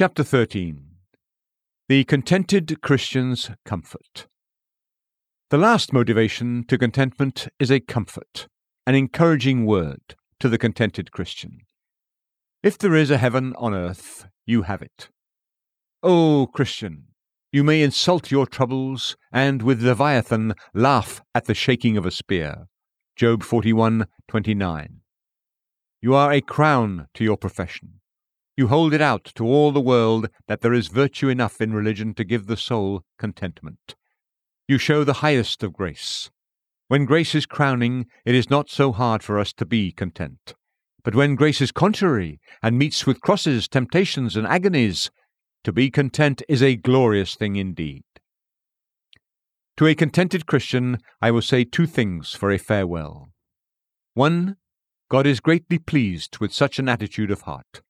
Chapter 13 The Contented Christian's Comfort. The last motivation to contentment is a comfort, an encouraging word to the contented Christian. If there is a heaven on earth, you have it. O Christian, you may insult your troubles, and with Leviathan laugh at the shaking of a spear. Job 41:29. You are a crown to your profession. You hold it out to all the world that there is virtue enough in religion to give the soul contentment. You show the highest of grace. When grace is crowning, it is not so hard for us to be content. But when grace is contrary, and meets with crosses, temptations, and agonies, to be content is a glorious thing indeed. To a contented Christian, I will say two things for a farewell. One, God is greatly pleased with such an attitude of heart.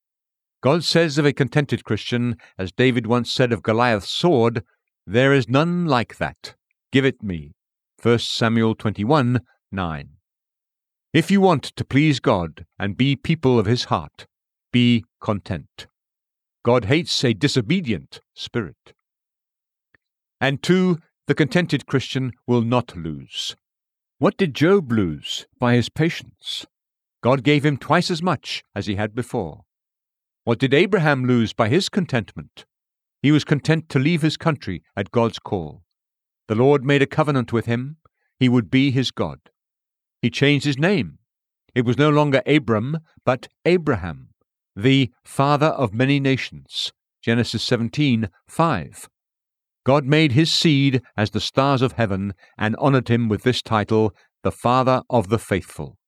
God says of a contented Christian, as David once said of Goliath's sword, There is none like that. Give it me. 1 Samuel 21 9. If you want to please God and be people of his heart, be content. God hates a disobedient spirit. And two, the contented Christian will not lose. What did Job lose by his patience? God gave him twice as much as he had before. What did Abraham lose by his contentment? He was content to leave his country at God's call. The Lord made a covenant with him. He would be his God. He changed his name. It was no longer Abram, but Abraham, the father of many nations. Genesis 17 5. God made his seed as the stars of heaven and honored him with this title, the Father of the Faithful.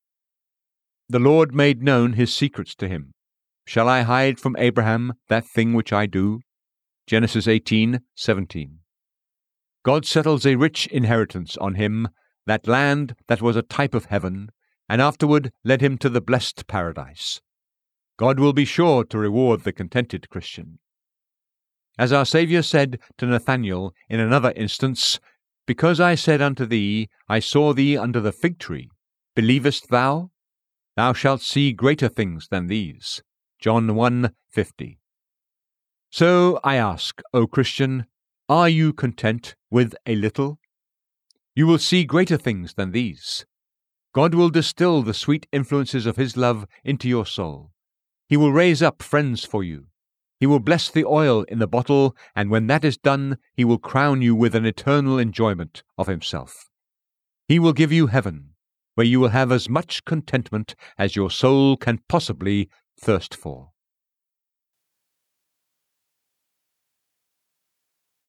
The Lord made known his secrets to him. Shall I hide from Abraham that thing which I do? Genesis 18:17. God settles a rich inheritance on him, that land that was a type of heaven, and afterward led him to the blessed paradise. God will be sure to reward the contented Christian. As our Saviour said to Nathanael in another instance, Because I said unto thee, I saw thee under the fig tree, believest thou? Thou shalt see greater things than these. John 1:50. So I ask, O Christian, are you content with a little? You will see greater things than these. God will distill the sweet influences of His love into your soul. He will raise up friends for you. He will bless the oil in the bottle, and when that is done, He will crown you with an eternal enjoyment of Himself. He will give you heaven, where you will have as much contentment as your soul can possibly thirst for.